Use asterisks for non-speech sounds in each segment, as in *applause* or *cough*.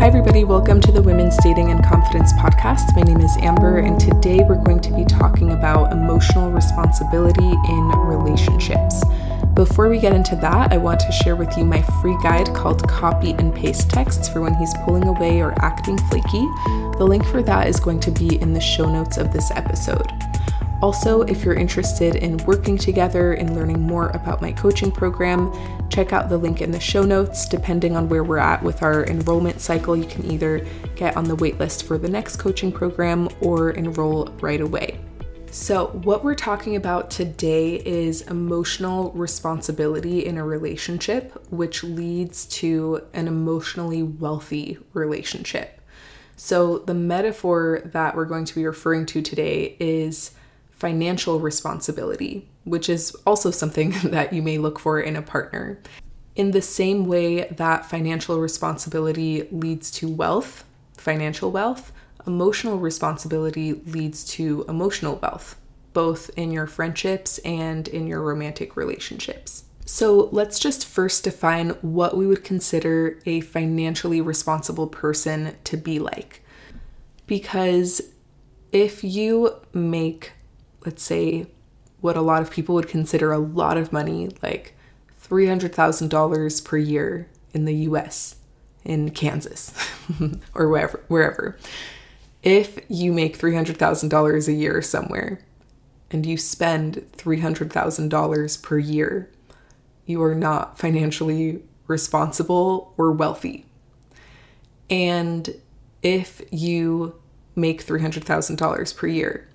Hi, everybody. Welcome to the Women's Dating and Confidence Podcast. My name is Amber, and today we're going to be talking about emotional responsibility in relationships. Before we get into that, I want to share with you my free guide called Copy and Paste Texts for when he's pulling away or acting flaky. The link for that is going to be in the show notes of this episode. Also, if you're interested in working together and learning more about my coaching program, check out the link in the show notes. Depending on where we're at with our enrollment cycle, you can either get on the waitlist for the next coaching program or enroll right away. So, what we're talking about today is emotional responsibility in a relationship, which leads to an emotionally wealthy relationship. So, the metaphor that we're going to be referring to today is financial responsibility, which is also something *laughs* that you may look for in a partner. In the same way that financial responsibility leads to wealth, financial wealth, emotional responsibility leads to emotional wealth, both in your friendships and in your romantic relationships. So let's just first define what we would consider a financially responsible person to be like. Because if you make, let's say, what a lot of people would consider a lot of money, like $300,000 per year in the US, in Kansas, *laughs* or wherever, wherever if you make $300,000 a year somewhere and you spend $300,000 per year, you are not financially responsible or wealthy. And if you make $300,000 per year,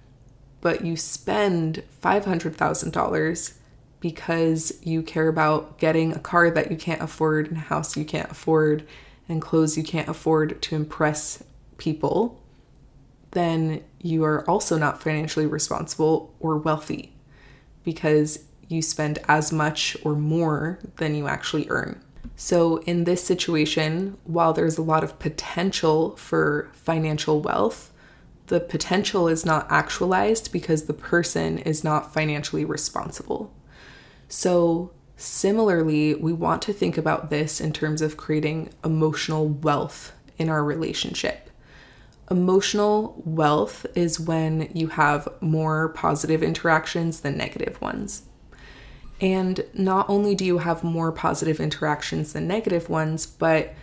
but you spend $500,000 because you care about getting a car that you can't afford and a house you can't afford and clothes you can't afford to impress people, then you are also not financially responsible or wealthy because you spend as much or more than you actually earn. So, in this situation, while there's a lot of potential for financial wealth, the potential is not actualized because the person is not financially responsible. So, similarly, we want to think about this in terms of creating emotional wealth in our relationship. Emotional wealth is when you have more positive interactions than negative ones. And not only do you have more positive interactions than negative ones, but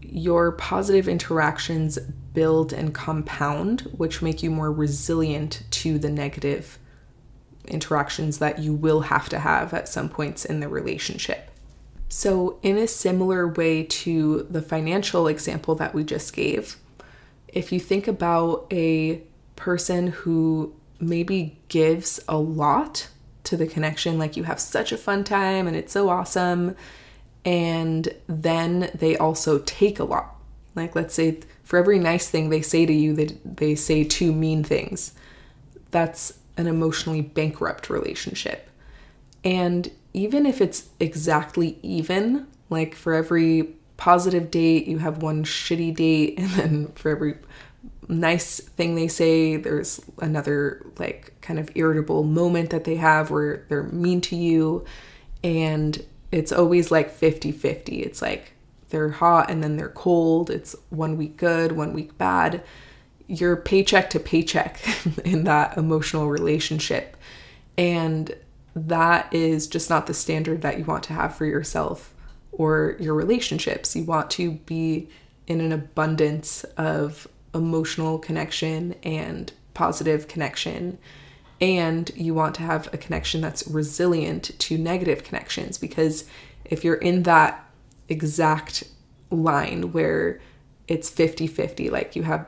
your positive interactions build and compound, which make you more resilient to the negative interactions that you will have to have at some points in the relationship. So, in a similar way to the financial example that we just gave, if you think about a person who maybe gives a lot to the connection, like you have such a fun time and it's so awesome, and then they also take a lot. Like, let's say for every nice thing they say to you, they, they say two mean things. That's an emotionally bankrupt relationship. And even if it's exactly even, like for every positive date, you have one shitty date, *laughs* and then for every nice thing they say, there's another like kind of irritable moment that they have where they're mean to you. And it's always like 50 50. It's like they're hot and then they're cold. It's one week good, one week bad. You're paycheck to paycheck *laughs* in that emotional relationship. And that is just not the standard that you want to have for yourself or your relationships. You want to be in an abundance of emotional connection and positive connection. And you want to have a connection that's resilient to negative connections because if you're in that exact line where it's 50 50, like you have,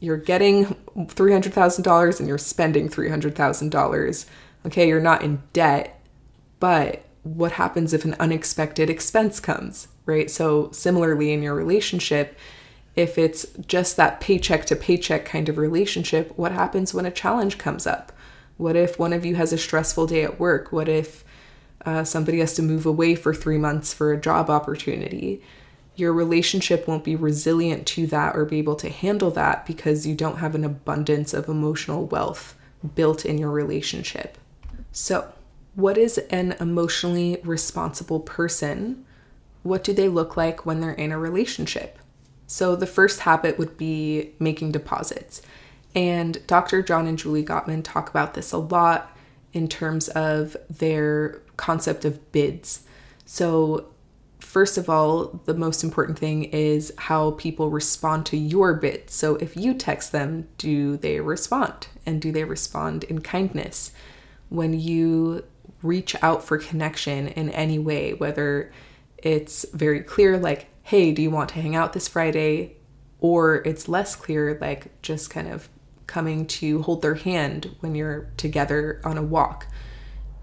you're getting $300,000 and you're spending $300,000, okay, you're not in debt, but what happens if an unexpected expense comes, right? So, similarly, in your relationship, if it's just that paycheck to paycheck kind of relationship, what happens when a challenge comes up? What if one of you has a stressful day at work? What if uh, somebody has to move away for three months for a job opportunity? Your relationship won't be resilient to that or be able to handle that because you don't have an abundance of emotional wealth built in your relationship. So, what is an emotionally responsible person? What do they look like when they're in a relationship? So, the first habit would be making deposits. And Dr. John and Julie Gottman talk about this a lot in terms of their concept of bids. So, first of all, the most important thing is how people respond to your bid. So if you text them, do they respond? And do they respond in kindness? When you reach out for connection in any way, whether it's very clear, like, hey, do you want to hang out this Friday? Or it's less clear, like just kind of coming to hold their hand when you're together on a walk.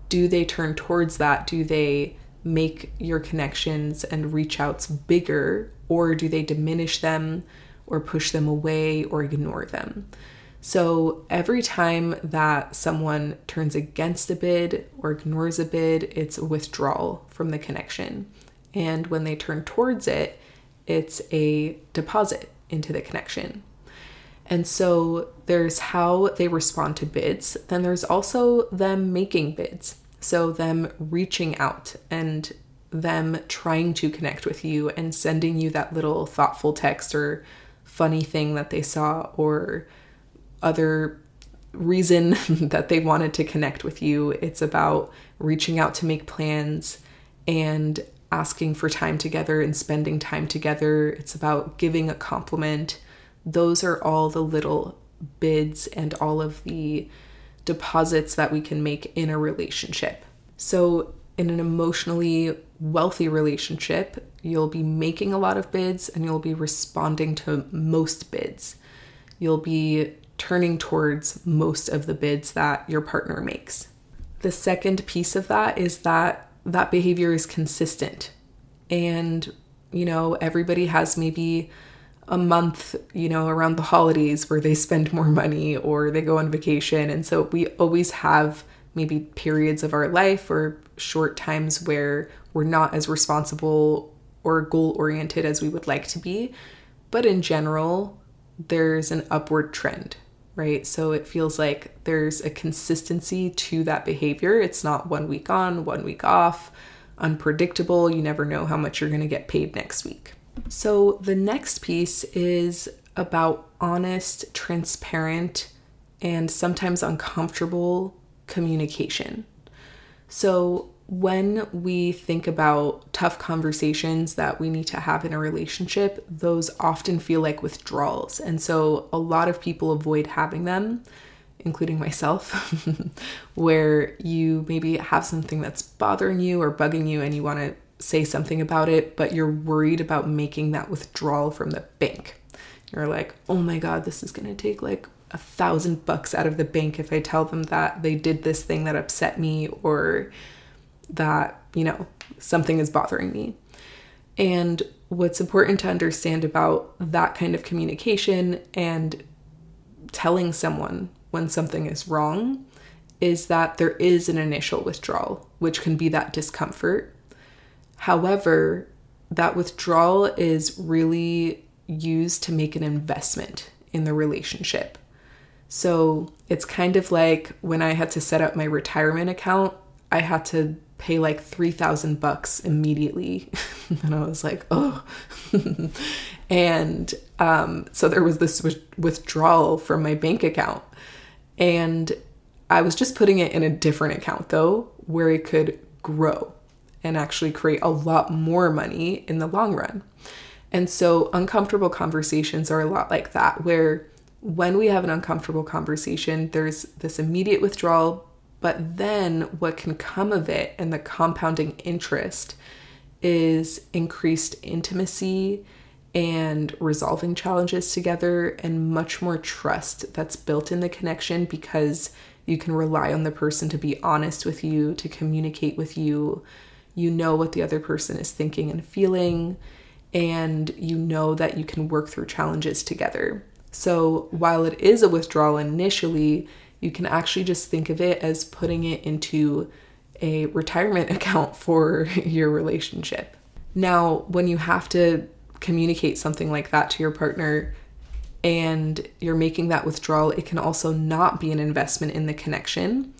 Do they turn towards that? Do they make your connections and reach outs bigger, or do they diminish them or push them away or ignore them? So every time that someone turns against a bid or ignores a bid, it's a withdrawal from the connection. And when they turn towards it, it's a deposit into the connection. And so there's how they respond to bids, then there's also them making bids. So, them reaching out and them trying to connect with you and sending you that little thoughtful text or funny thing that they saw or other reason *laughs* that they wanted to connect with you. It's about reaching out to make plans and asking for time together and spending time together. It's about giving a compliment. Those are all the little bids and all of the deposits that we can make in a relationship. So, in an emotionally wealthy relationship, you'll be making a lot of bids and you'll be responding to most bids. You'll be turning towards most of the bids that your partner makes. The second piece of that is that that behavior is consistent. And, you know, everybody has maybe a month, you know, around the holidays where they spend more money or they go on vacation. And so we always have maybe periods of our life or short times where we're not as responsible or goal oriented as we would like to be. But in general, there's an upward trend, right? So it feels like there's a consistency to that behavior. It's not one week on, one week off, unpredictable. You never know how much you're going to get paid next week. So, the next piece is about honest, transparent, and sometimes uncomfortable communication. So, when we think about tough conversations that we need to have in a relationship, those often feel like withdrawals. And so, a lot of people avoid having them, including myself, *laughs* where you maybe have something that's bothering you or bugging you and you want to say something about it, but you're worried about making that withdrawal from the bank. You're like, oh my God, this is going to take like a thousand bucks out of the bank if I tell them that they did this thing that upset me or that, you know, something is bothering me. And what's important to understand about that kind of communication and telling someone when something is wrong is that there is an initial withdrawal, which can be that discomfort However, that withdrawal is really used to make an investment in the relationship. So it's kind of like when I had to set up my retirement account, I had to pay like 3000 bucks immediately. *laughs* And i was like oh. *laughs* And um, so there was this withdrawal from my bank account. And i was just putting it in a different account though where it could grow and actually create a lot more money in the long run. And so, uncomfortable conversations are a lot like that, where when we have an uncomfortable conversation, there's this immediate withdrawal, but then what can come of it and the compounding interest is increased intimacy and resolving challenges together and much more trust that's built in the connection because you can rely on the person to be honest with you, to communicate with you, you know what the other person is thinking and feeling, and you know that you can work through challenges together. So while it is a withdrawal initially, you can actually just think of it as putting it into a retirement *laughs* account for your relationship. Now, when you have to communicate something like that to your partner and you're making that withdrawal, it can also not be an investment in the connection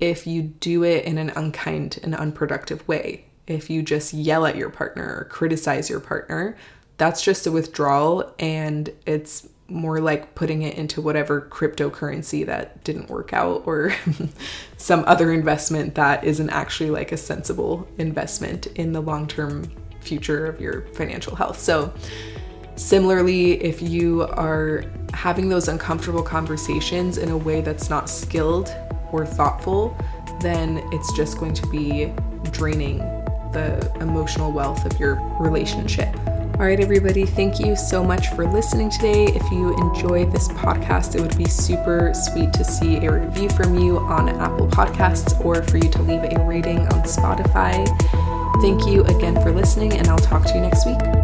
if you do it in an unkind and unproductive way. If you just yell at your partner or criticize your partner, that's just a withdrawal and it's more like putting it into whatever cryptocurrency that didn't work out or *laughs* some other investment that isn't actually like a sensible investment in the long term future of your financial health. So, similarly, if you are having those uncomfortable conversations in a way that's not skilled or thoughtful, then it's just going to be draining the emotional wealth of your relationship. All right, everybody, thank you so much for listening today. If you enjoyed this podcast, it would be super sweet to see a review from you on Apple Podcasts or for you to leave a rating on Spotify. Thank you again for listening, and I'll talk to you next week.